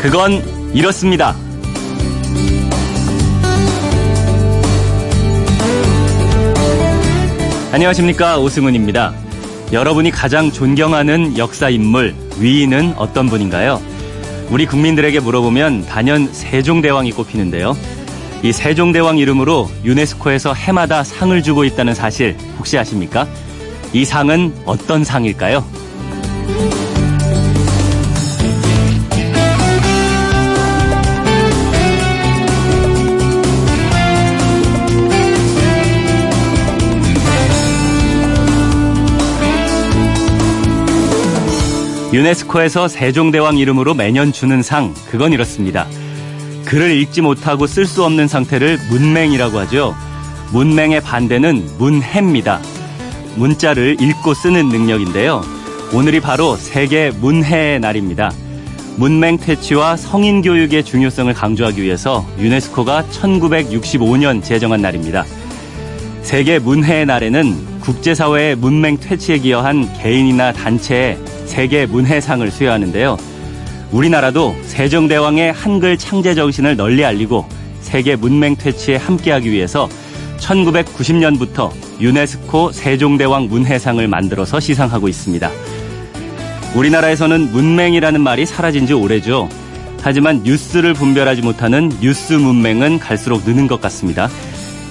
그건 이렇습니다. 안녕하십니까 오승훈입니다. 여러분이 가장 존경하는 역사 인물 위인은 어떤 분인가요? 우리 국민들에게 물어보면 단연 세종대왕이 꼽히는데요. 이 세종대왕 이름으로 유네스코에서 해마다 상을 주고 있다는 사실 혹시 아십니까? 이 상은 어떤 상일까요? 유네스코에서 세종대왕 이름으로 매년 주는 상, 그건 이렇습니다. 글을 읽지 못하고 쓸 수 없는 상태를 문맹이라고 하죠. 문맹의 반대는 문해입니다. 문자를 읽고 쓰는 능력인데요. 오늘이 바로 세계 문해의 날입니다. 문맹 퇴치와 성인 교육의 중요성을 강조하기 위해서 유네스코가 1965년 제정한 날입니다. 세계 문해의 날에는 국제사회의 문맹 퇴치에 기여한 개인이나 단체에 세계 문해상을 수여하는데요. 우리나라도 세종대왕의 한글 창제 정신을 널리 알리고 세계 문맹 퇴치에 함께하기 위해서 1990년부터 유네스코 세종대왕 문해상을 만들어서 시상하고 있습니다. 우리나라에서는 문맹이라는 말이 사라진 지 오래죠. 하지만 뉴스를 분별하지 못하는 뉴스 문맹은 갈수록 느는 것 같습니다.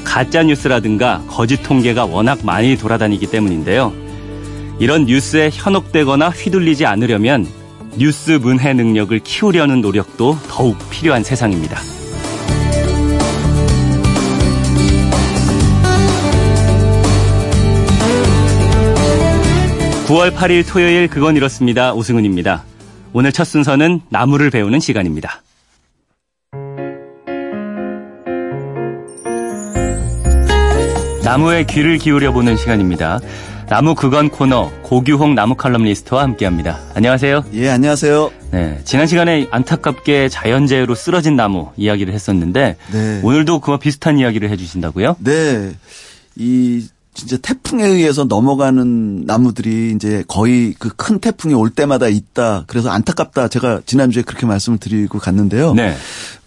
가짜 뉴스라든가 거짓 통계가 워낙 많이 돌아다니기 때문인데요. 이런 뉴스에 현혹되거나 휘둘리지 않으려면 뉴스 문해 능력을 키우려는 노력도 더욱 필요한 세상입니다. 9월 8일 토요일 그건 이렇습니다. 오승훈입니다. 오늘 첫 순서는 나무를 배우는 시간입니다. 나무의 귀를 기울여 보는 시간입니다. 나무 그건 코너 고규홍 나무 칼럼니스트와 함께합니다. 안녕하세요. 예, 안녕하세요. 네, 지난 시간에 안타깝게 자연재해로 쓰러진 나무 이야기를 했었는데 네. 오늘도 그와 비슷한 이야기를 해주신다고요? 네, 이 진짜 태풍에 의해서 넘어가는 나무들이 이제 거의 그 큰 태풍이 올 때마다 있다. 그래서 안타깝다. 제가 지난주에 그렇게 말씀을 드리고 갔는데요. 네.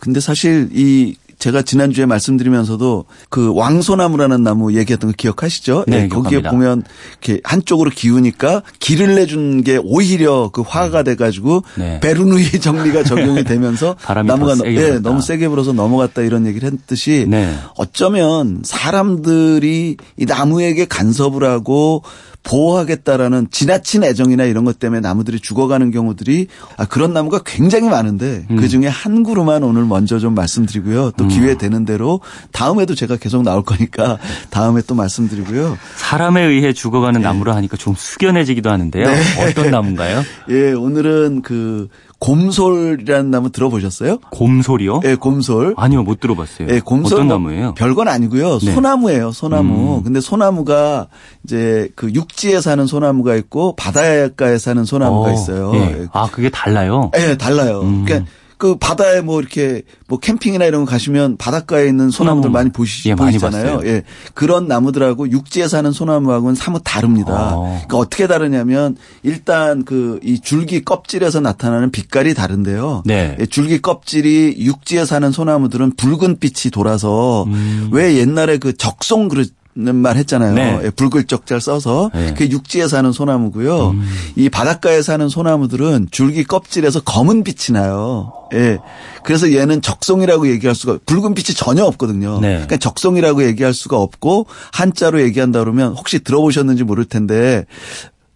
근데 사실 이 제가 지난주에 말씀드리면서도 그 왕소나무라는 나무 얘기했던 거 기억하시죠? 네, 예, 거기에 보면 이렇게 한쪽으로 기우니까 길을 내준 게 오히려 그 화가 돼 가지고 네. 베르누이 정리가 적용이 되면서 나무가 세게 예, 너무 세게 불어서 넘어갔다 이런 얘기를 했듯이 네. 어쩌면 사람들이 이 나무에게 간섭을 하고 보호하겠다라는 지나친 애정이나 이런 것 때문에 나무들이 죽어가는 경우들이 아 그런 나무가 굉장히 많은데 음. 그 중에 한 그루만 오늘 먼저 좀 말씀드리고요. 또 음. 기회 되는 대로 다음에도 제가 계속 나올 거니까 다음에 또 말씀드리고요. 사람에 의해 죽어가는 네. 나무라 하니까 좀 숙연해지기도 하는데요. 네. 어떤 나무인가요? 예, 오늘은 그 곰솔이라는 나무 들어보셨어요? 곰솔이요? 예, 곰솔. 아니요, 못 들어봤어요. 예, 곰솔 어떤 뭐 나무예요? 별건 아니고요. 네. 소나무예요, 소나무. 음. 근데 소나무가 이제 그 육지에 사는 소나무가 있고 바닷가에 사는 소나무가 어, 있어요. 예. 아, 그게 달라요? 예, 달라요. 음. 그러니까 그 바다에 뭐 이렇게 뭐 캠핑이나 이런 거 가시면 바닷가에 있는 소나무들 많이 보시, 예, 보이잖아요. 많이 예. 그런 나무들하고 육지에 사는 소나무하고는 사뭇 다릅니다. 어. 그러니까 어떻게 다르냐면 일단 그 이 줄기 껍질에서 나타나는 빛깔이 다른데요. 네. 예, 줄기 껍질이 육지에 사는 소나무들은 붉은 빛이 돌아서 음. 왜 옛날에 그 적송 그릇 말 했잖아요. 네. 예, 붉을적잘 써서 네. 그 육지에 사는 소나무고요. 음. 이 바닷가에 사는 소나무들은 줄기 껍질에서 검은 빛이 나요. 예. 그래서 얘는 적송이라고 얘기할 수가 붉은 빛이 전혀 없거든요. 네. 그러니까 적송이라고 얘기할 수가 없고 한자로 얘기한다 그러면 혹시 들어보셨는지 모를 텐데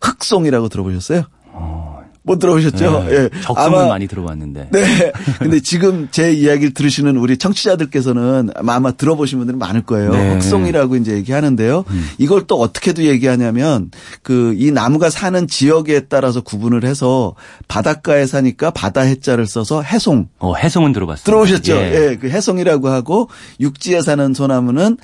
흑송이라고 들어보셨어요? 어. 못 들어보셨죠? 네. 예. 적성은 많이 들어봤는데. 네. 근데 지금 제 이야기를 들으시는 우리 청취자들께서는 아마 들어보신 분들은 많을 거예요. 네. 흑송이라고 이제 얘기하는데요. 음. 이걸 또 어떻게도 얘기하냐면 그 이 나무가 사는 지역에 따라서 구분을 해서 바닷가에 사니까 바다 해자를 써서 해송. 어, 해송은 들어봤어요. 들어보셨죠? 예. 예. 그 해송이라고 하고 육지에 사는 소나무는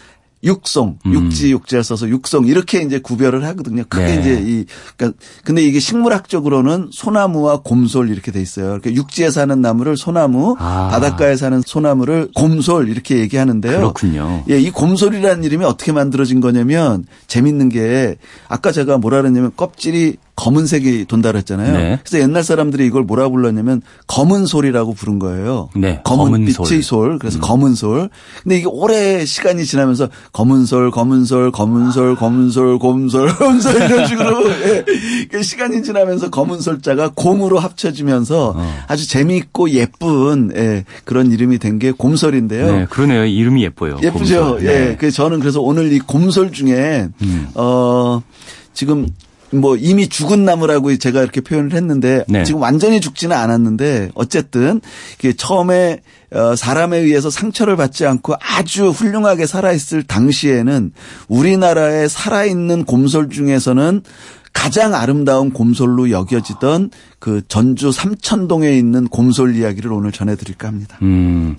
육송, 음. 육지 육지를 써서 육송 이렇게 이제 구별을 하거든요. 크게 네. 이제 이 그러니까 근데 이게 식물학적으로는 소나무와 곰솔 이렇게 돼 있어요. 그러니까 육지에 사는 나무를 소나무, 아. 바닷가에 사는 소나무를 곰솔 이렇게 얘기하는데요. 그렇군요. 예, 이 곰솔이라는 이름이 어떻게 만들어진 거냐면 재밌는 게 아까 제가 뭐라 그랬냐면 껍질이 검은색이 돈다 그랬잖아요. 네. 그래서 옛날 사람들이 이걸 뭐라 불렀냐면 검은 솔이라고 부른 거예요. 네. 검은, 검은 빛의 솔. 솔. 그래서 음. 검은 솔. 근데 이게 오래 시간이 지나면서 검은 솔, 검은 솔, 검은 솔, 검은 솔, 검은 솔, 검은 솔 이런 식으로 예. 시간이 지나면서 검은 솔자가 곰으로 합쳐지면서 어. 아주 재미있고 예쁜 예. 그런 이름이 된 게 곰솔인데요. 네, 그러네요. 이름이 예뻐요. 예쁘죠. 곰솔. 예. 네. 그래서 저는 그래서 오늘 이 곰솔 중에 음. 어 지금 뭐 이미 죽은 나무라고 제가 이렇게 표현을 했는데 네. 지금 완전히 죽지는 않았는데 어쨌든 처음에 어, 사람에 의해서 상처를 받지 않고 아주 훌륭하게 살아있을 당시에는 우리나라에 살아있는 곰솔 중에서는 가장 아름다운 곰솔로 여겨지던 그 전주 삼천동에 있는 곰솔 이야기를 오늘 전해드릴까 합니다. 음.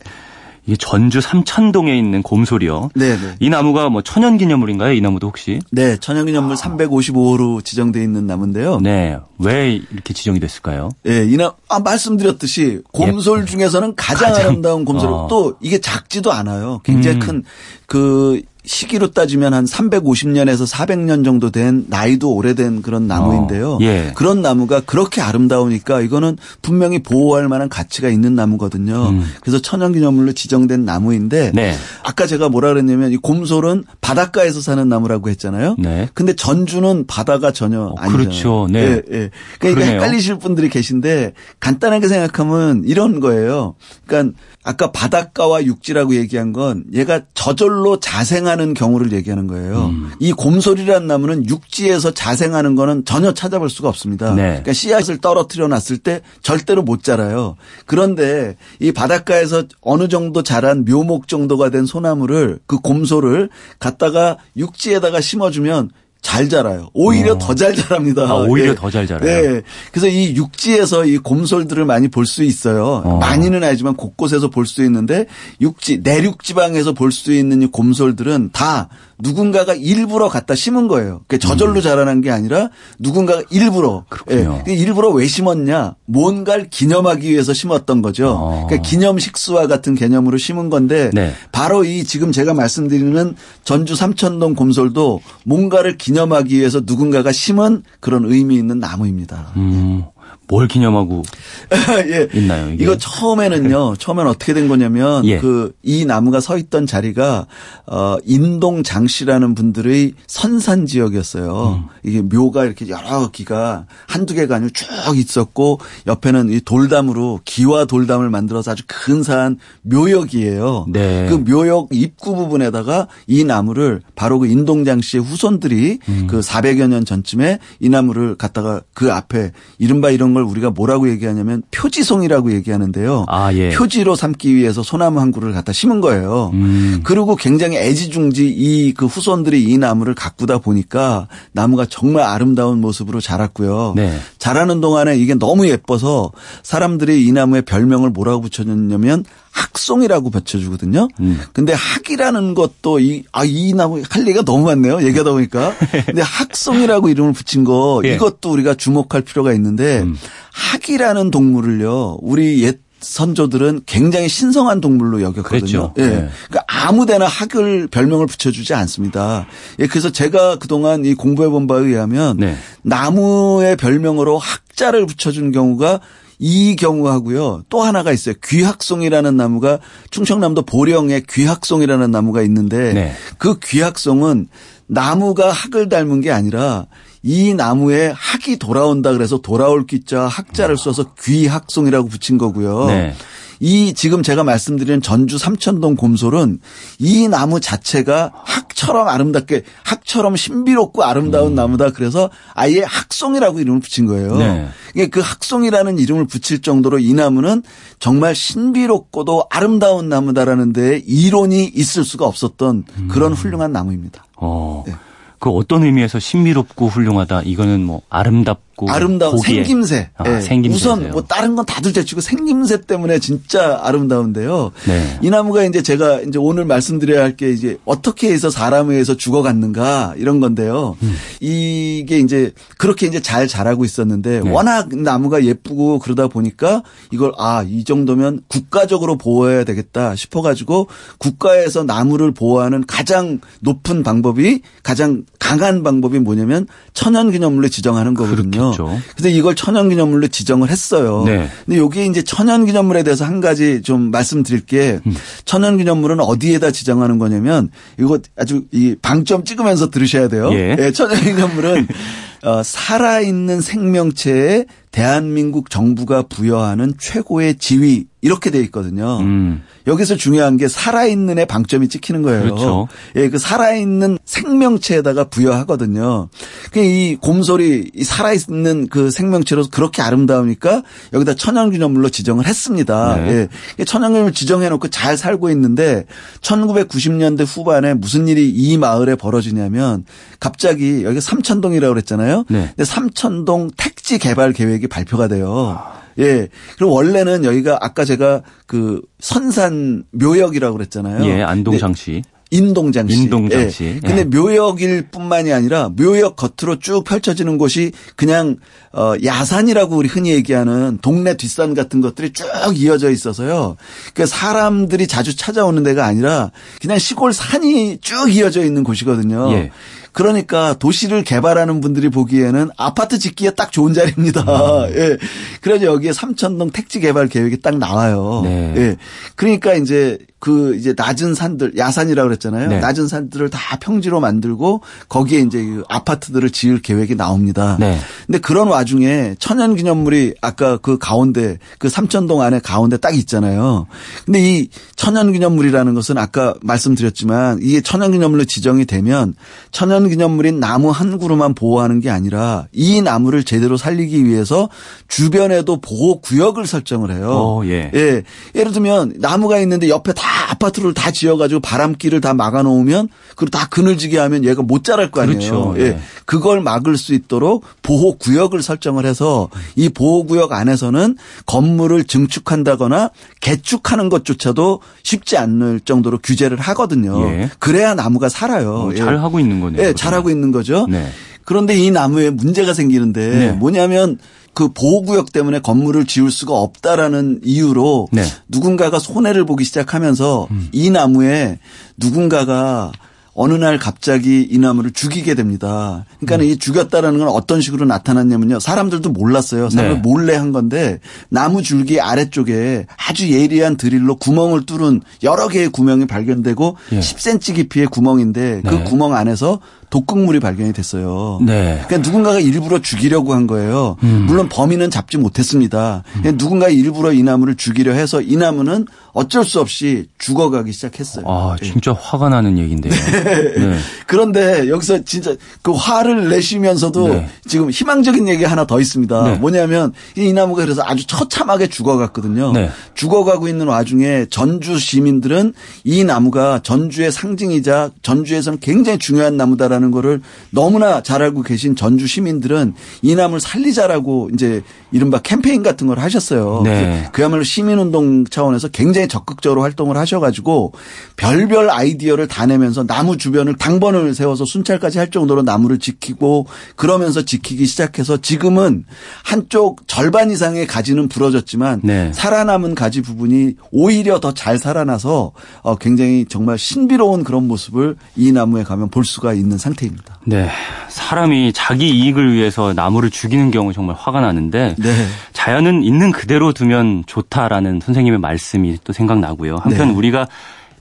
이게 전주 삼천동에 있는 곰솔이요. 네, 네. 이 나무가 뭐 천연기념물인가요? 이 나무도 혹시? 네, 천연기념물 아. 355호로 지정돼 있는 나무인데요. 네, 왜 이렇게 지정이 됐을까요? 네, 이 나, 아, 말씀드렸듯이 곰솔 예. 중에서는 가장, 가장, 아름다운 곰솔. 어. 또 이게 작지도 않아요. 굉장히 음. 큰그 시기로 따지면 한 350년에서 400년 정도 된 나이도 오래된 그런 나무인데요. 어, 예. 그런 나무가 그렇게 아름다우니까 이거는 분명히 보호할 만한 가치가 있는 나무거든요. 음. 그래서 천연기념물로 지정된 나무인데 네. 아까 제가 뭐라 그랬냐면 이 곰솔은 바닷가에서 사는 나무라고 했잖아요. 네. 근데 전주는 바다가 전혀 어, 아니잖아요. 그렇죠. 네. 예, 예. 그러니까 헷갈리실 분들이 계신데 간단하게 생각하면 이런 거예요. 그러니까 아까 바닷가와 육지라고 얘기한 건 얘가 저절로 자생 하는 경우를 얘기하는 거예요. 음. 이 곰솔이라는 나무는 육지에서 자생하는 거는 전혀 찾아볼 수가 없습니다. 네. 그러니까 씨앗을 떨어뜨려 놨을 때 절대로 못 자라요. 그런데 이 바닷가에서 어느 정도 자란 묘목 정도가 된 소나무를 그 곰솔을 갖다가 육지에다가 심어주면 잘 자라요. 오히려 어. 더잘 자랍니다. 아, 오히려 네. 더잘 자라요. 네. 그래서 이 육지에서 이 곰솔들을 많이 볼 수 있어요. 어. 많이는 아니지만 곳곳에서 볼 수 있는데 육지 내륙 지방에서 볼 수 있는 이 곰솔들은 다 누군가가 일부러 갖다 심은 거예요. 그게 저절로 음. 자라난 게 아니라 누군가가 일부러 예. 일부러 왜 심었냐? 뭔가를 기념하기 위해서 심었던 거죠. 어. 그러니까 기념 식수와 같은 개념으로 심은 건데 네. 바로 이 지금 제가 말씀드리는 전주 삼천동 곰솔도 뭔가를 기념하기 위해서 누군가가 심은 그런 의미 있는 나무입니다. 음. 뭘 기념하고 예. 있나요? 이게? 이거 처음에는요. 처음에는 어떻게 된 거냐면 예. 그이 나무가 서 있던 자리가 어 인동 장씨라는 분들의 선산 지역이었어요. 음. 이게 묘가 이렇게 여러 기가 한두 개가 아니고 쭉 있었고 옆에는 이 돌담으로 기와 돌담을 만들어서 아주 근사한 묘역이에요. 네. 그 묘역 입구 부분에다가 이 나무를 바로 그 인동 장 씨의 후손들이 음. 그 400여 년 전쯤에 이 나무를 갖다가 그 앞에 이른바 이런 걸 우리가 뭐라고 얘기하냐면 표지송이라고 얘기하는데요. 아, 예. 표지로 삼기 위해서 소나무 한 그루를 갖다 심은 거예요. 음. 그리고 굉장히 애지중지 이 그 후손들이 이 나무를 가꾸다 보니까 나무가 정말 아름다운 모습으로 자랐고요. 네. 자라는 동안에 이게 너무 예뻐서 사람들이 이 나무에 별명을 뭐라고 붙여줬냐면 학송이라고 붙여주거든요. 음. 근데 학이라는 것도 이, 아, 이 나무 할 얘기가 너무 많네요. 얘기하다 보니까. 근데 학송이라고 이름을 붙인 거 예. 이것도 우리가 주목할 필요가 있는데 음. 학이라는 동물을요. 우리 옛 선조들은 굉장히 신성한 동물로 여겼거든요. 그랬죠. 예. 네. 그러니까 아무데나 학을 별명을 붙여주지 않습니다. 예. 그래서 제가 그동안 이 공부해 본 바에 의하면 네. 나무의 별명으로 학자를 붙여준 경우가 이 경우하고요. 또 하나가 있어요. 귀학송이라는 나무가 충청남도 보령에 귀학송이라는 나무가 있는데 네. 그 귀학송은 나무가 학을 닮은 게 아니라 이 나무에 학이 돌아온다 그래서 돌아올 기자 학자를 써서 귀학송이라고 붙인 거고요. 네. 이 지금 제가 말씀드린 전주 삼천동 곰솔은 이 나무 자체가 학처럼 아름답게 학처럼 신비롭고 아름다운 음. 나무다 그래서 아예 학송이라고 이름을 붙인 거예요. 네. 그 학송이라는 이름을 붙일 정도로 이 나무는 정말 신비롭고도 아름다운 나무다라는 데 이론이 있을 수가 없었던 그런 음. 훌륭한 나무입니다. 어. 네. 그 어떤 의미에서 신비롭고 훌륭하다. 이거는 뭐 아름답 고 아름다운 보기에. 생김새. 아, 네. 생김새. 우선 뭐 다른 건 다들 제치고 생김새 때문에 진짜 아름다운데요. 네. 이 나무가 이제 제가 이제 오늘 말씀드려야 할 게 이제 어떻게 해서 사람에 의해서 죽어갔는가 이런 건데요. 음. 이게 이제 그렇게 이제 잘 자라고 있었는데 네. 워낙 나무가 예쁘고 그러다 보니까 이걸 아, 이 정도면 국가적으로 보호해야 되겠다 싶어 가지고 국가에서 나무를 보호하는 가장 높은 방법이 가장 강한 방법이 뭐냐면 천연기념물로 지정하는 거거든요. 그렇죠. 그래서 이걸 천연기념물로 지정을 했어요. 네. 근데 여기 이제 천연기념물에 대해서 한 가지 좀 말씀드릴 게 음. 천연기념물은 어디에다 지정하는 거냐면 이거 아주 이 방점 찍으면서 들으셔야 돼요. 예. 예 천연기념물은 어, 살아있는 생명체에 대한민국 정부가 부여하는 최고의 지위 이렇게 돼 있거든요. 음. 여기서 중요한 게 살아있는의 방점이 찍히는 거예요. 그렇죠. 예, 그 살아있는 생명체에다가 부여하거든요. 그이 곰솔이 이 살아있는 그 생명체로 그렇게 아름다우니까 여기다 천연기념물로 지정을 했습니다. 네. 예. 천연기념물 지정해놓고 잘 살고 있는데 1990년대 후반에 무슨 일이 이 마을에 벌어지냐면 갑자기 여기 삼천동이라고 그랬잖아요. 네. 근데 삼천동 택지 개발 계획이 발표가 돼요. 아. 예. 그리고 원래는 여기가 아까 제가 그 선산 묘역이라고 그랬잖아요. 예, 인동 장씨. 인동 장씨. 인동 장씨. 예. 근데 예. 묘역일 뿐만이 아니라 묘역 겉으로 쭉 펼쳐지는 곳이 그냥 어 야산이라고 우리 흔히 얘기하는 동네 뒷산 같은 것들이 쭉 이어져 있어서요. 그 사람들이 자주 찾아오는 데가 아니라 그냥 시골 산이 쭉 이어져 있는 곳이거든요. 예. 그러니까 도시를 개발하는 분들이 보기에는 아파트 짓기에 딱 좋은 자리입니다. 음. 예. 그래서 여기에 삼천동 택지 개발 계획이 딱 나와요. 네. 예. 그러니까 이제 그 이제 낮은 산들 야산이라고 그랬잖아요. 네. 낮은 산들을 다 평지로 만들고 거기에 이제 그 아파트들을 지을 계획이 나옵니다. 네. 근데 그런 와중에 천연 기념물이 아까 그 가운데 그 삼천동 안에 가운데 딱 있잖아요. 근데 이 천연 기념물이라는 것은 아까 말씀드렸지만 이게 천연 기념물로 지정이 되면 천연 기념물인 나무 한 그루만 보호하는 게 아니라 이 나무를 제대로 살리기 위해서 주변에도 보호 구역을 설정을 해요. 오, 예. 예. 예를 들면 나무가 있는데 옆에 다 아파트를 다 지어가지고 바람길을 다 막아놓으면 그리고 다 그늘지게 하면 얘가 못 자랄 거 아니에요. 그렇죠. 예. 예. 그걸 막을 수 있도록 보호 구역을 설정을 해서 이 보호 구역 안에서는 건물을 증축한다거나 개축하는 것조차도 쉽지 않을 정도로 규제를 하거든요. 예. 그래야 나무가 살아요. 어, 잘 하고 있는 거네요. 예, 잘 하고 있는 거죠. 네. 그런데 이 나무에 문제가 생기는데 네. 뭐냐면 그 보호구역 때문에 건물을 지을 수가 없다라는 이유로 네. 누군가가 손해를 보기 시작하면서 음. 이 나무에 누군가가 어느 날 갑자기 이 나무를 죽이게 됩니다. 그러니까 음. 이 죽였다라는 건 어떤 식으로 나타났냐면요. 사람들도 몰랐어요. 사람들 네. 몰래 한 건데 나무 줄기 아래쪽에 아주 예리한 드릴로 구멍을 뚫은 여러 개의 구멍이 발견되고 예. 10cm 깊이의 구멍인데 그 네. 구멍 안에서 독극물이 발견이 됐어요. 네. 그러니까 누군가가 일부러 죽이려고 한 거예요. 음. 물론 범인은 잡지 못했습니다. 음. 누군가 일부러 이 나무를 죽이려 해서 이 나무는 어쩔 수 없이 죽어가기 시작했어요. 아, 네. 진짜 네. 화가 나는 얘기인데요. 네. 네. 그런데 여기서 진짜 그 화를 내시면서도 네. 지금 희망적인 얘기 하나 더 있습니다. 네. 뭐냐면 이 나무가 그래서 아주 처참하게 죽어갔거든요. 죽어가고 있는 와중에 전주 시민들은 이 나무가 전주의 상징이자 전주에서는 굉장히 중요한 나무다라는 거를 너무나 잘 알고 계신 전주 시민들은 이 나무를 살리자라고 이제 이른바 캠페인 같은 걸 하셨어요. 네. 그야말로 시민운동 차원에서 굉장히 적극적으로 활동을 하셔가지고 별별 아이디어를 다 내면서 나무 주변을 당번을 세워서 순찰까지 할 정도로 나무를 지키고 그러면서 지키기 시작해서 지금은 한쪽 절반 이상의 가지는 부러졌지만 네. 살아남은 가지 부분이 오히려 더 잘 살아나서 어, 굉장히 정말 신비로운 그런 모습을 이 나무에 가면 볼 수가 있는 상태. 상태입니다. 네. 사람이 자기 이익을 위해서 나무를 죽이는 경우 정말 화가 나는데 네. 자연은 있는 그대로 두면 좋다라는 선생님의 말씀이 또 생각나고요. 한편 네. 우리가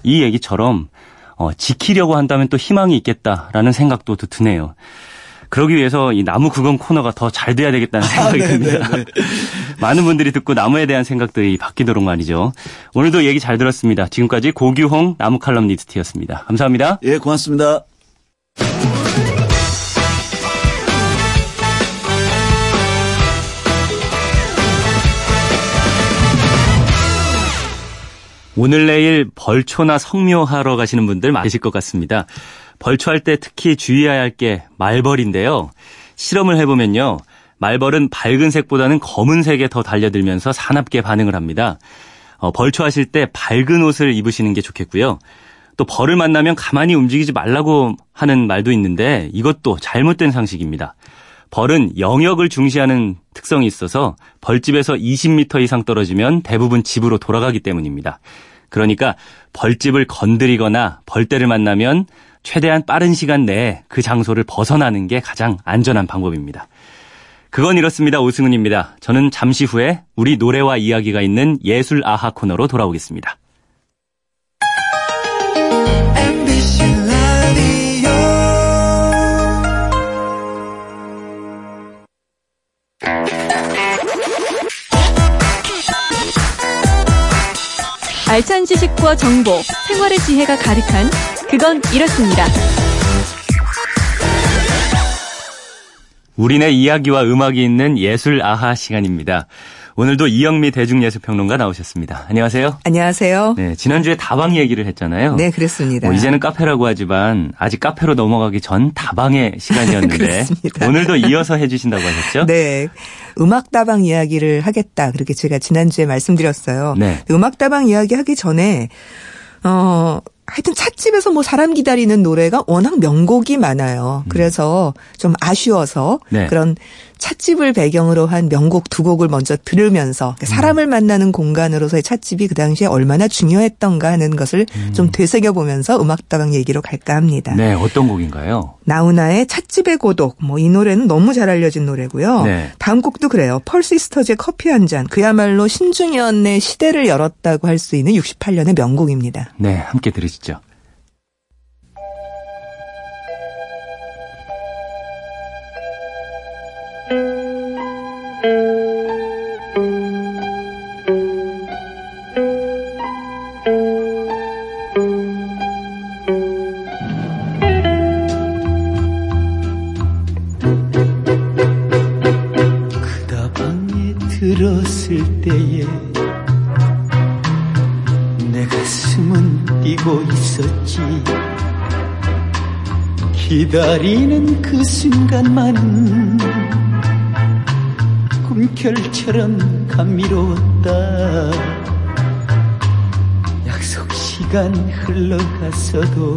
이 얘기처럼 어, 지키려고 한다면 또 희망이 있겠다라는 생각도 드네요. 그러기 위해서 이 나무 구경 코너가 더 잘 돼야 되겠다는 생각이 아, 듭니다. 많은 분들이 듣고 나무에 대한 생각들이 바뀌도록 말이죠. 오늘도 얘기 잘 들었습니다. 지금까지 고규홍 나무 칼럼니스트였습니다. 감사합니다. 예, 고맙습니다. 오늘 내일 벌초나 성묘하러 가시는 분들 많으실 것 같습니다. 벌초할 때 특히 주의해야 할 게 말벌인데요. 실험을 해보면요. 말벌은 밝은 색보다는 검은색에 더 달려들면서 사납게 반응을 합니다. 어, 벌초하실 때 밝은 옷을 입으시는 게 좋겠고요. 또 벌을 만나면 가만히 움직이지 말라고 하는 말도 있는데 이것도 잘못된 상식입니다. 벌은 영역을 중시하는 특성이 있어서 벌집에서 20m 이상 떨어지면 대부분 집으로 돌아가기 때문입니다. 그러니까 벌집을 건드리거나 벌떼를 만나면 최대한 빠른 시간 내에 그 장소를 벗어나는 게 가장 안전한 방법입니다. 그건 이렇습니다. 오승훈입니다. 저는 잠시 후에 우리 노래와 이야기가 있는 예술 아하 코너로 돌아오겠습니다. 알찬 지식과 정보, 생활의 지혜가 가득한 그건 이렇습니다. 우리네 이야기와 음악이 있는 예술 아하 시간입니다. 오늘도 이영미 대중예술평론가 나오셨습니다. 안녕하세요. 안녕하세요. 네, 지난주에 다방 얘기를 했잖아요. 네, 그렇습니다. 뭐 이제는 카페라고 하지만 아직 카페로 넘어가기 전 다방의 시간이었는데 오늘도 이어서 해주신다고 하셨죠? 네, 음악 다방 이야기를 하겠다. 그렇게 제가 지난주에 말씀드렸어요. 네. 음악 다방 이야기 하기 전에 어 하여튼 찻집에서 뭐 사람 기다리는 노래가 워낙 명곡이 많아요. 그래서 좀 아쉬워서 네. 그런 찻집을 배경으로 한 명곡 두 곡을 먼저 들으면서 사람을 만나는 공간으로서의 찻집이 그 당시에 얼마나 중요했던가 하는 것을 좀 되새겨 보면서 음악다방 얘기로 갈까 합니다. 네, 어떤 곡인가요? 나훈아의 찻집의 고독. 뭐 이 노래는 너무 잘 알려진 노래고요. 네. 다음 곡도 그래요. 펄시스터즈의 커피 한 잔. 그야말로 신중현의 시대를 열었다고 할 수 있는 68년의 명곡입니다. 네, 함께 들으시죠. 들었을 때에 내 가슴은 뛰고 있었지. 기다리는 그 순간만은 꿈결처럼 감미로웠다. 약속 시간 흘러갔어도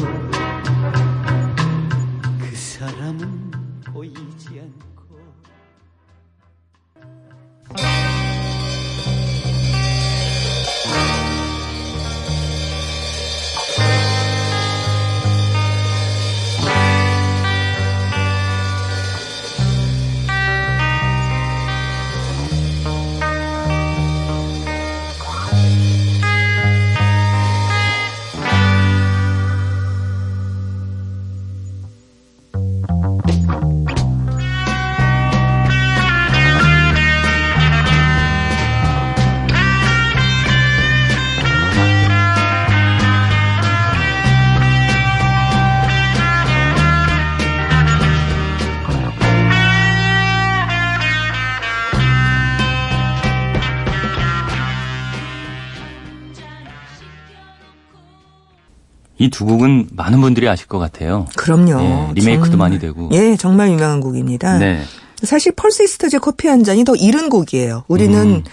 두 곡은 많은 분들이 아실 것 같아요. 그럼요. 예, 리메이크도 정말. 많이 되고. 예, 정말 유명한 곡입니다. 네. 사실 펄시스터즈의 커피 한 잔이 더 이른 곡이에요. 우리는 음.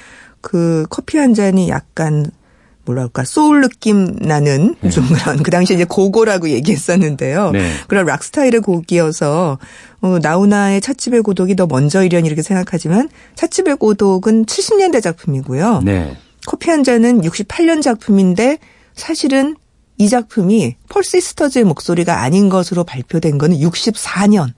그 커피 한 잔이 약간 뭐랄까 소울 느낌 나는 좀 그런 그 당시 이제 고고라고 얘기했었는데요. 네. 그런 락 스타일의 곡이어서 어, 나훈아의 찻집의 고독이 더 먼저이려니 이렇게 생각하지만 찻집의 고독은 70년대 작품이고요. 네. 커피 한 잔은 68년 작품인데 사실은 이 작품이 펄 시스터즈의 목소리가 아닌 것으로 발표된 거는 64년.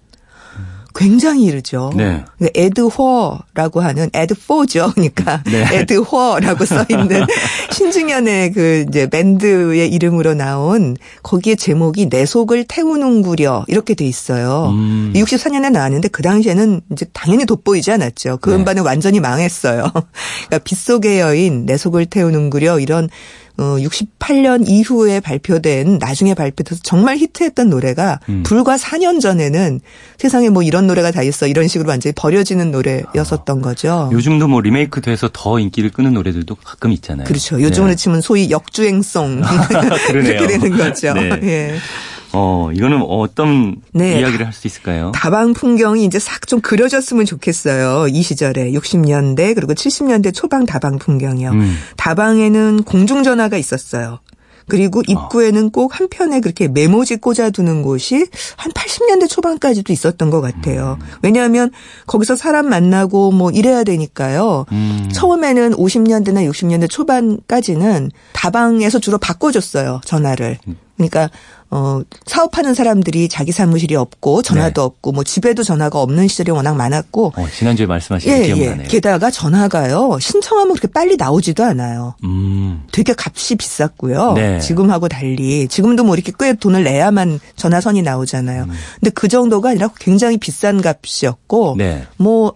굉장히 이르죠. 네. 애드훠라고 하는 애드 포죠. 그러니까 네. 애드훠라고 써 있는 신중현의 그 이제 밴드의 이름으로 나온 거기에 제목이 내 속을 태우는구려 이렇게 돼 있어요. 음. 64년에 나왔는데 그 당시에는 이제 당연히 돋보이지 않았죠. 그 네. 음반은 완전히 망했어요. 그러니까 빗속의 여인, 내 속을 태우는구려 이런 어 68년 이후에 발표된 나중에 발표돼서 정말 히트했던 노래가 음. 불과 4년 전에는 세상에 뭐 이런 노래가 다 있어 이런 식으로 완전히 버려지는 노래였었던 거죠. 요즘도 뭐 리메이크 돼서 더 인기를 끄는 노래들도 가끔 있잖아요. 그렇죠. 요즘으로 네. 치면 소위 역주행송. 이렇게 되는 거죠. 네. 예. 어, 이거는 어떤 네. 이야기를 할 수 있을까요? 다방 풍경이 이제 싹 좀 그려졌으면 좋겠어요. 이 시절에 60년대 그리고 70년대 초반 다방 풍경이요. 음. 다방에는 공중전화가 있었어요. 그리고 입구에는 꼭 한편에 그렇게 메모지 꽂아두는 곳이 한 80년대 초반까지도 있었던 것 같아요. 왜냐하면 거기서 사람 만나고 뭐 이래야 되니까요. 음. 처음에는 50년대나 60년대 초반까지는 다방에서 주로 바꿔줬어요. 전화를. 그러니까 어, 사업하는 사람들이 자기 사무실이 없고 전화도 네. 없고 뭐 집에도 전화가 없는 시절이 워낙 많았고. 어, 지난주에 말씀하신 예, 기억나네요. 예. 게다가 전화가요. 신청하면 그렇게 빨리 나오지도 않아요. 음. 되게 값이 비쌌고요. 네. 지금하고 달리 지금도 뭐 이렇게 꽤 돈을 내야만 전화선이 나오잖아요. 음. 근데 그 정도가 아니라 굉장히 비싼 값이었고 네. 뭐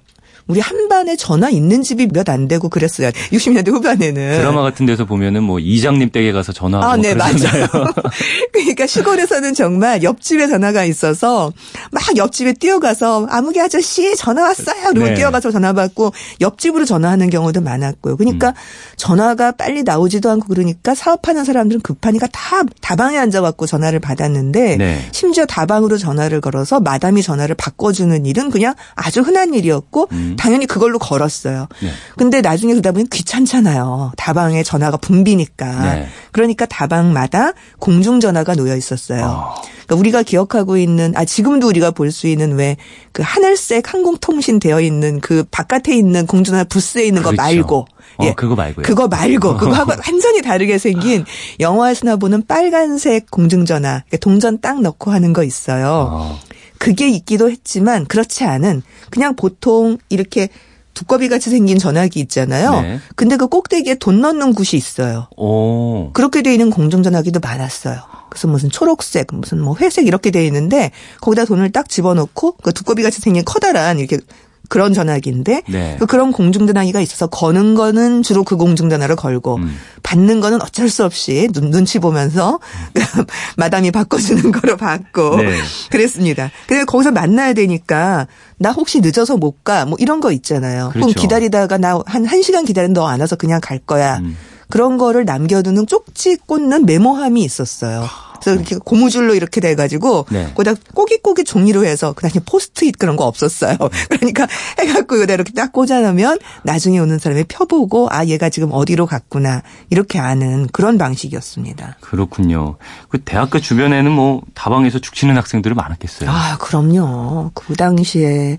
우리 한반에 전화 있는 집이 몇 안 되고 그랬어요. 60년대 후반에는. 드라마 같은 데서 보면은 뭐 이장님 댁에 가서 전화하고 아, 네, 맞아요. 그러니까 시골에서는 정말 옆집에 전화가 있어서 막 옆집에 뛰어가서 아무개 아저씨 전화 왔어요. 그리고 네. 뛰어가서 전화 받고 옆집으로 전화하는 경우도 많았고요. 그러니까 음. 전화가 빨리 나오지도 않고 그러니까 사업하는 사람들은 급하니까 다 다방에 앉아갖고 전화를 받았는데 네. 심지어 다방으로 전화를 걸어서 마담이 전화를 바꿔주는 일은 그냥 아주 흔한 일이었고 음. 당연히 그걸로 걸었어요. 네. 근데 나중에 그러다 보니 귀찮잖아요. 다방에 전화가 붐비니까. 네. 그러니까 다방마다 공중 전화가 놓여 있었어요. 어. 그러니까 우리가 기억하고 있는 아 지금도 우리가 볼 수 있는 왜 그 하늘색 항공통신 되어 있는 그 바깥에 있는 공중전화 부스에 있는 그렇죠. 거 말고 어, 예. 그거 말고요. 그거 말고 그거하고 완전히 다르게 생긴 영화에서나 보는 빨간색 공중전화 그러니까 동전 딱 넣고 하는 거 있어요. 어. 그게 있기도 했지만 그렇지 않은 그냥 보통 이렇게 두꺼비 같이 생긴 전화기 있잖아요. 네. 근데 그 꼭대기에 돈 넣는 곳이 있어요. 오. 그렇게 돼 있는 공중전화기도 많았어요. 그래서 무슨 초록색, 무슨 뭐 회색 이렇게 돼 있는데 거기다 돈을 딱 집어넣고 그 두꺼비 같이 생긴 커다란 이렇게 그런 전화기인데 네. 그 그런 공중전화기가 있어서 거는 거는 주로 그 공중전화를 걸고 음. 받는 거는 어쩔 수 없이 눈, 눈치 보면서 마담이 바꿔주는 거로 받고 네. 그랬습니다. 근데 거기서 만나야 되니까 나 혹시 늦어서 못 가 뭐 이런 거 있잖아요. 그렇죠. 그럼 기다리다가 나한한 시간 기다리는 너 안 와서 그냥 갈 거야. 음. 그런 거를 남겨두는 쪽지 꽂는 메모함이 있었어요. 그래서 이렇게 고무줄로 이렇게 돼가지고 네. 거기다 꼬깃꼬깃 종이로 해서 그 당시 포스트잇 그런 거 없었어요. 그러니까 해갖고 여기다 이렇게 딱 꽂아놓으면 나중에 오는 사람이 펴보고 아 얘가 지금 어디로 갔구나 이렇게 아는 그런 방식이었습니다. 그렇군요. 그 대학교 주변에는 뭐 다방에서 죽치는 학생들이 많았겠어요. 아 그럼요. 그 당시에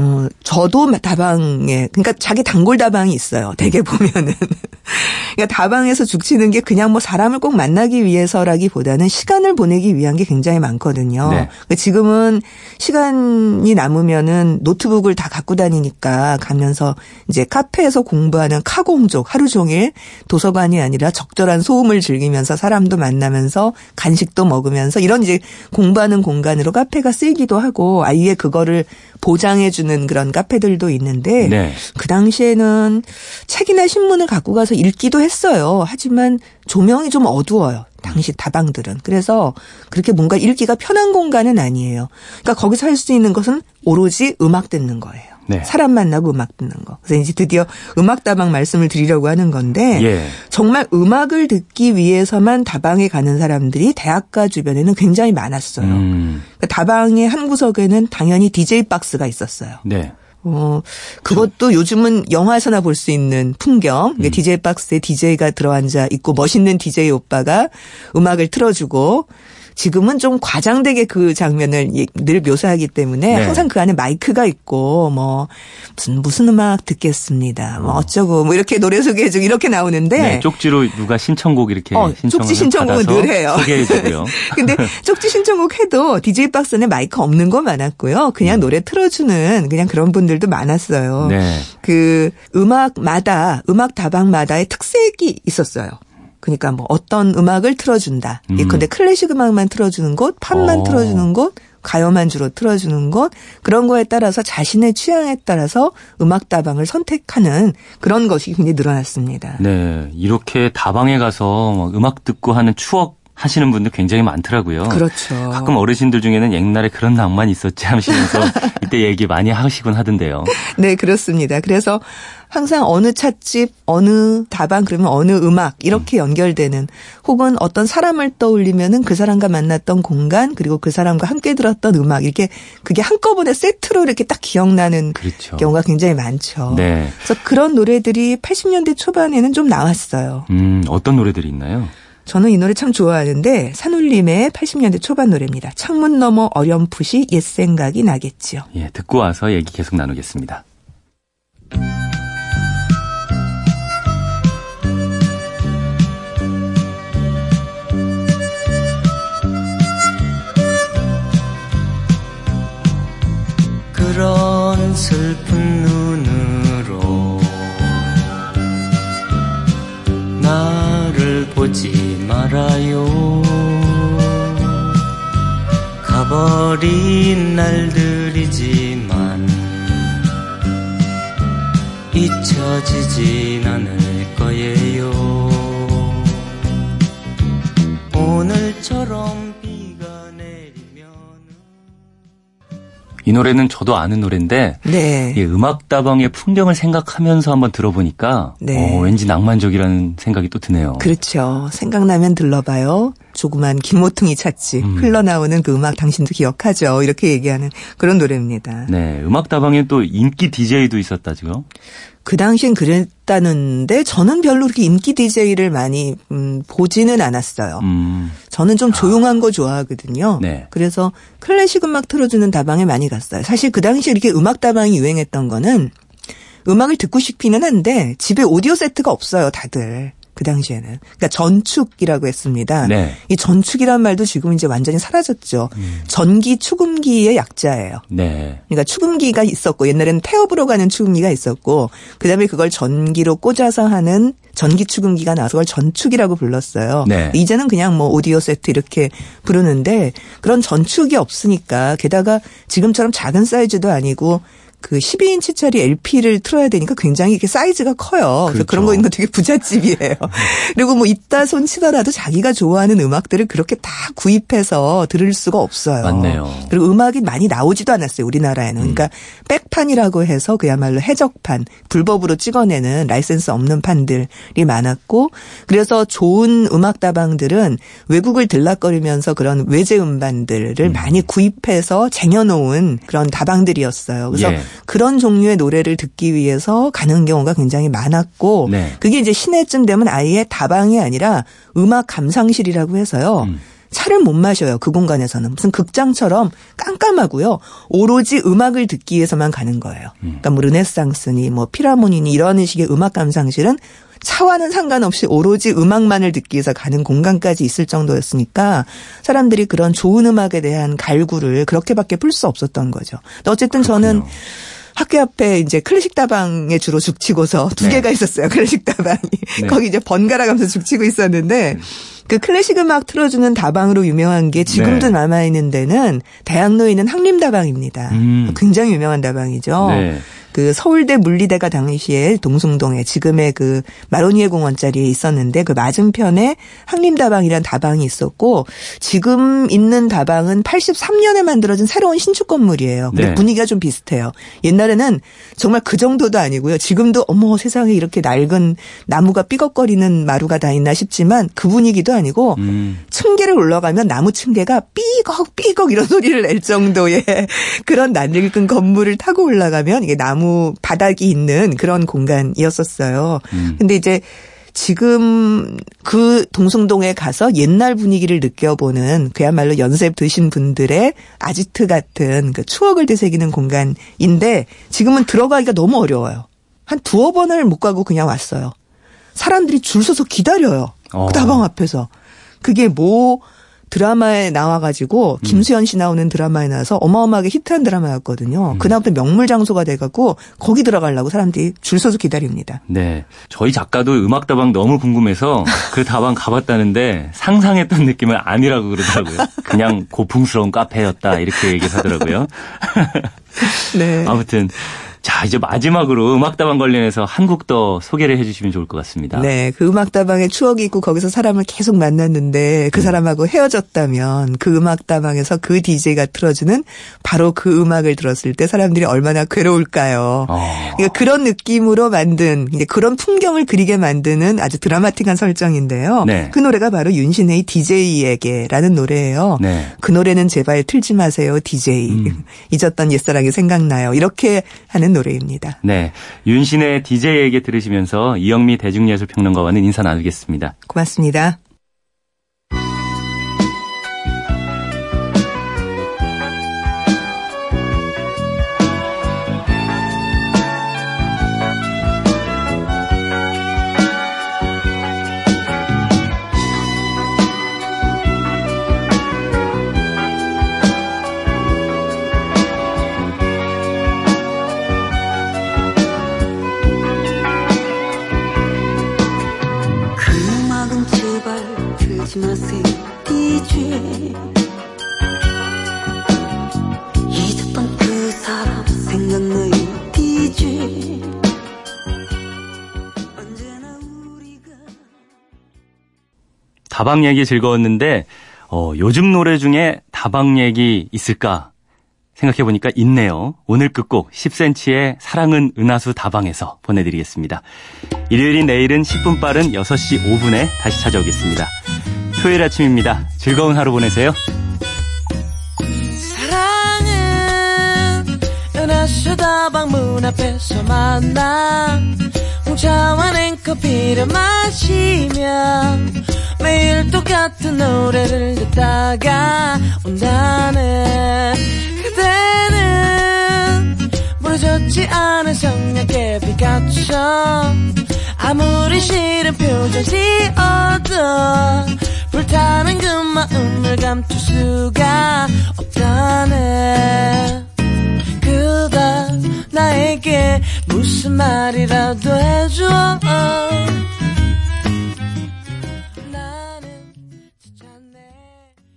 어, 저도 다방에, 그러니까 자기 단골 다방이 있어요. 대개 보면은. 그러니까 다방에서 죽치는 게 그냥 뭐 사람을 꼭 만나기 위해서라기 보다는 시간을 보내기 위한 게 굉장히 많거든요. 네. 그러니까 지금은 시간이 남으면은 노트북을 다 갖고 다니니까 가면서 이제 카페에서 공부하는 카공족 하루 종일 도서관이 아니라 적절한 소음을 즐기면서 사람도 만나면서 간식도 먹으면서 이런 이제 공부하는 공간으로 카페가 쓰이기도 하고 아예 그거를 보장해 주는 그런 카페들도 있는데 네. 그 당시에는 책이나 신문을 갖고 가서 읽기도 했어요. 하지만 조명이 좀 어두워요. 당시 다방들은. 그래서 그렇게 뭔가 읽기가 편한 공간은 아니에요. 그러니까 거기서 할 수 있는 것은 오로지 음악 듣는 거예요. 네. 사람 만나고 음악 듣는 거. 그래서 이제 드디어 음악 다방 말씀을 드리려고 하는 건데 예. 정말 음악을 듣기 위해서만 다방에 가는 사람들이 대학가 주변에는 굉장히 많았어요. 음. 그러니까 다방의 한 구석에는 당연히 DJ 박스가 있었어요. 네. 어, 그것도 요즘은 영화에서나 볼 수 있는 풍경. 음. DJ 박스에 DJ가 들어앉아 있고 멋있는 DJ 오빠가 음악을 틀어주고 지금은 좀 과장되게 그 장면을 늘 묘사하기 때문에 네. 항상 그 안에 마이크가 있고 뭐 무슨 무슨 음악 듣겠습니다. 뭐 어. 어쩌고 뭐 이렇게 노래 소개해 주고 이렇게 나오는데 네, 쪽지로 누가 신청곡 이렇게 어, 쪽지 신청곡은 늘 해요. 소개해 주고요. 근데 쪽지 신청곡 해도 DJ 박스는 마이크 없는 거 많았고요. 그냥 음. 노래 틀어 주는 그냥 그런 분들도 많았어요. 네. 그 음악마다 음악 다방마다의 특색이 있었어요. 그러니까 뭐 어떤 음악을 틀어준다. 음. 근데 클래식 음악만 틀어주는 곳, 팝만 어. 틀어주는 곳, 가요만 주로 틀어주는 곳 그런 거에 따라서 자신의 취향에 따라서 음악 다방을 선택하는 그런 것이 굉장히 늘어났습니다. 네, 이렇게 다방에 가서 음악 듣고 하는 추억 하시는 분들 굉장히 많더라고요. 그렇죠. 가끔 어르신들 중에는 옛날에 그런 낭만 있었지 하시면서 이때 얘기 많이 하시곤 하던데요. 네, 그렇습니다. 그래서 항상 어느 찻집, 어느 다방 그러면 어느 음악 이렇게 음. 연결되는 혹은 어떤 사람을 떠올리면은 그 사람과 만났던 공간 그리고 그 사람과 함께 들었던 음악 이렇게 그게 한꺼번에 세트로 이렇게 딱 기억나는 그렇죠. 경우가 굉장히 많죠. 네. 그래서 그런 노래들이 80년대 초반에는 좀 나왔어요. 음, 어떤 노래들이 있나요? 저는 이 노래 참 좋아하는데 산울림의 80년대 초반 노래입니다. 창문 너머 어렴풋이 옛 생각이 나겠지요. 예, 듣고 와서 얘기 계속 나누겠습니다. 말아요. 가버린 날들이지만 잊혀지진 않을 거예요. 오늘처럼 이 노래는 저도 아는 노래인데 네. 이 음악다방의 풍경을 생각하면서 한번 들어보니까 네. 어, 왠지 낭만적이라는 생각이 또 드네요. 그렇죠. 생각나면 들러봐요. 조그만 김모퉁이 찾지 음. 흘러나오는 그 음악 당신도 기억하죠. 이렇게 얘기하는 그런 노래입니다. 네, 음악다방에 또 인기 DJ도 있었다죠. 그 당시엔 그랬다는데 저는 별로 그렇게 인기 DJ를 많이 음, 보지는 않았어요. 음. 저는 좀 조용한 아. 거 좋아하거든요. 네. 그래서 클래식 음악 틀어주는 다방에 많이 갔어요. 사실 그 당시에 이렇게 음악 다방이 유행했던 거는 음악을 듣고 싶기는 한데 집에 오디오 세트가 없어요, 다들. 그 당시에는. 그러니까 전축이라고 했습니다. 네. 이 전축이란 말도 지금 이제 완전히 사라졌죠. 음. 전기 축음기의 약자예요. 네. 그러니까 축음기가 있었고 옛날에는 태엽으로 가는 축음기가 있었고 그다음에 그걸 전기로 꽂아서 하는 전기 축음기가 나서 그걸 전축이라고 불렀어요. 네. 이제는 그냥 뭐 오디오 세트 이렇게 부르는데 그런 전축이 없으니까 게다가 지금처럼 작은 사이즈도 아니고 그 12인치짜리 LP를 틀어야 되니까 굉장히 이게 사이즈가 커요. 그래서 그렇죠. 그런 거 있는 거 되게 부잣집이에요. 그리고 뭐 있다손 치더라도 자기가 좋아하는 음악들을 그렇게 다 구입해서 들을 수가 없어요. 맞네요. 그리고 음악이 많이 나오지도 않았어요. 우리나라에는. 그러니까 음. 백판이라고 해서 그야말로 해적판, 불법으로 찍어내는 라이센스 없는 판들이 많았고 그래서 좋은 음악 다방들은 외국을 들락거리면서 그런 외제 음반들을 음. 많이 구입해서 쟁여놓은 그런 다방들이었어요. 그래서 예. 그런 종류의 노래를 듣기 위해서 가는 경우가 굉장히 많았고 네. 그게 이제 시내쯤 되면 아예 다방이 아니라 음악 감상실이라고 해서요. 음. 차를 못 마셔요. 그 공간에서는 무슨 극장처럼 깜깜하고요. 오로지 음악을 듣기 위해서만 가는 거예요. 음. 그러니까 뭐 르네상스니 뭐 피라모니니 이런 식의 음악 감상실은 차와는 상관없이 오로지 음악만을 듣기 위해서 가는 공간까지 있을 정도였으니까 사람들이 그런 좋은 음악에 대한 갈구를 그렇게밖에 풀 수 없었던 거죠. 어쨌든 그렇군요. 저는 학교 앞에 이제 클래식 다방에 주로 죽치고서 두 네. 개가 있었어요. 클래식 다방이. 네. 거기 이제 번갈아 가면서 죽치고 있었는데 네. 그 클래식 음악 틀어주는 다방으로 유명한 게 지금도 네. 남아있는 데는 대학로에 있는 항림다방입니다. 음. 굉장히 유명한 다방이죠. 네. 그 서울대 물리대가 당시에 동숭동에 지금의 그 마로니에 공원 자리에 있었는데 그 맞은편에 항림다방이란 다방이 있었고 지금 있는 다방은 83년에 만들어진 새로운 신축 건물이에요. 근데 네. 분위기가 좀 비슷해요. 옛날에는 정말 그 정도도 아니고요. 지금도 어머 세상에 이렇게 낡은 나무가 삐걱거리는 마루가 다 있나 싶지만 그 분위기도 아니고 음. 층계를 올라가면 나무 층계가 삐걱 삐걱 이런 소리를 낼 정도의 그런 낯늙은 건물을 타고 올라가면 이게 나무 바닥이 있는 그런 공간이었었어요. 음. 근데 이제 지금 그 동숭동에 가서 옛날 분위기를 느껴보는 그야말로 연세 드신 분들의 아지트 같은 그 추억을 되새기는 공간인데 지금은 들어가기가 너무 어려워요. 한 두어 번을 못 가고 그냥 왔어요. 사람들이 줄 서서 기다려요. 어. 그 다방 앞에서. 그게 뭐 드라마에 나와가지고 음. 김수현 씨 나오는 드라마에 나와서 어마어마하게 히트한 드라마였거든요. 음. 그다음부터 명물 장소가 돼갖고 거기 들어가려고 사람들이 줄 서서 기다립니다. 네, 저희 작가도 음악 다방 너무 궁금해서 그 다방 가봤다는데 상상했던 느낌은 아니라고 그러더라고요. 그냥 고풍스러운 카페였다 이렇게 얘기하더라고요. 네. 아무튼 자, 이제 마지막으로 음악다방 관련해서 한국 더 소개를 해주시면 좋을 것 같습니다. 네, 그 음악다방에 추억이 있고 거기서 사람을 계속 만났는데 그 음. 사람하고 헤어졌다면 그 음악다방에서 그 DJ가 틀어주는 바로 그 음악을 들었을 때 사람들이 얼마나 괴로울까요? 어. 그러니까 그런 느낌으로 만든 이제 그런 풍경을 그리게 만드는 아주 드라마틱한 설정인데요. 네. 그 노래가 바로 윤신의 DJ에게라는 노래예요. 네. 그 노래는 제발 틀지 마세요, DJ. 음. 잊었던 옛사랑이 생각나요. 이렇게 하는 하는 노래입니다. 네. 윤신의 DJ에게 들으시면서 이영미 대중예술평론가와는 인사 나누겠습니다. 고맙습니다. 다방 얘기 즐거웠는데 어, 요즘 노래 중에 다방 얘기 있을까 생각해보니까 있네요. 오늘 끝곡 10cm의 사랑은 은하수 다방에서 보내드리겠습니다. 일요일인 내일은 10분 빠른 6시 5분에 다시 찾아오겠습니다. 토요일 아침입니다. 즐거운 하루 보내세요. 수 다방 문 앞에서 만나. 홍차와 냉커피를 마시며 매일 똑같은 노래를 듣다가 온다는 그대는 부러졌지 않은 성냥개 빛같처럼 아무리 싫은 표정 지어도 불타는 그 마음을 감출 수가 없다네 그대 나에게 무슨 말이라도 해줘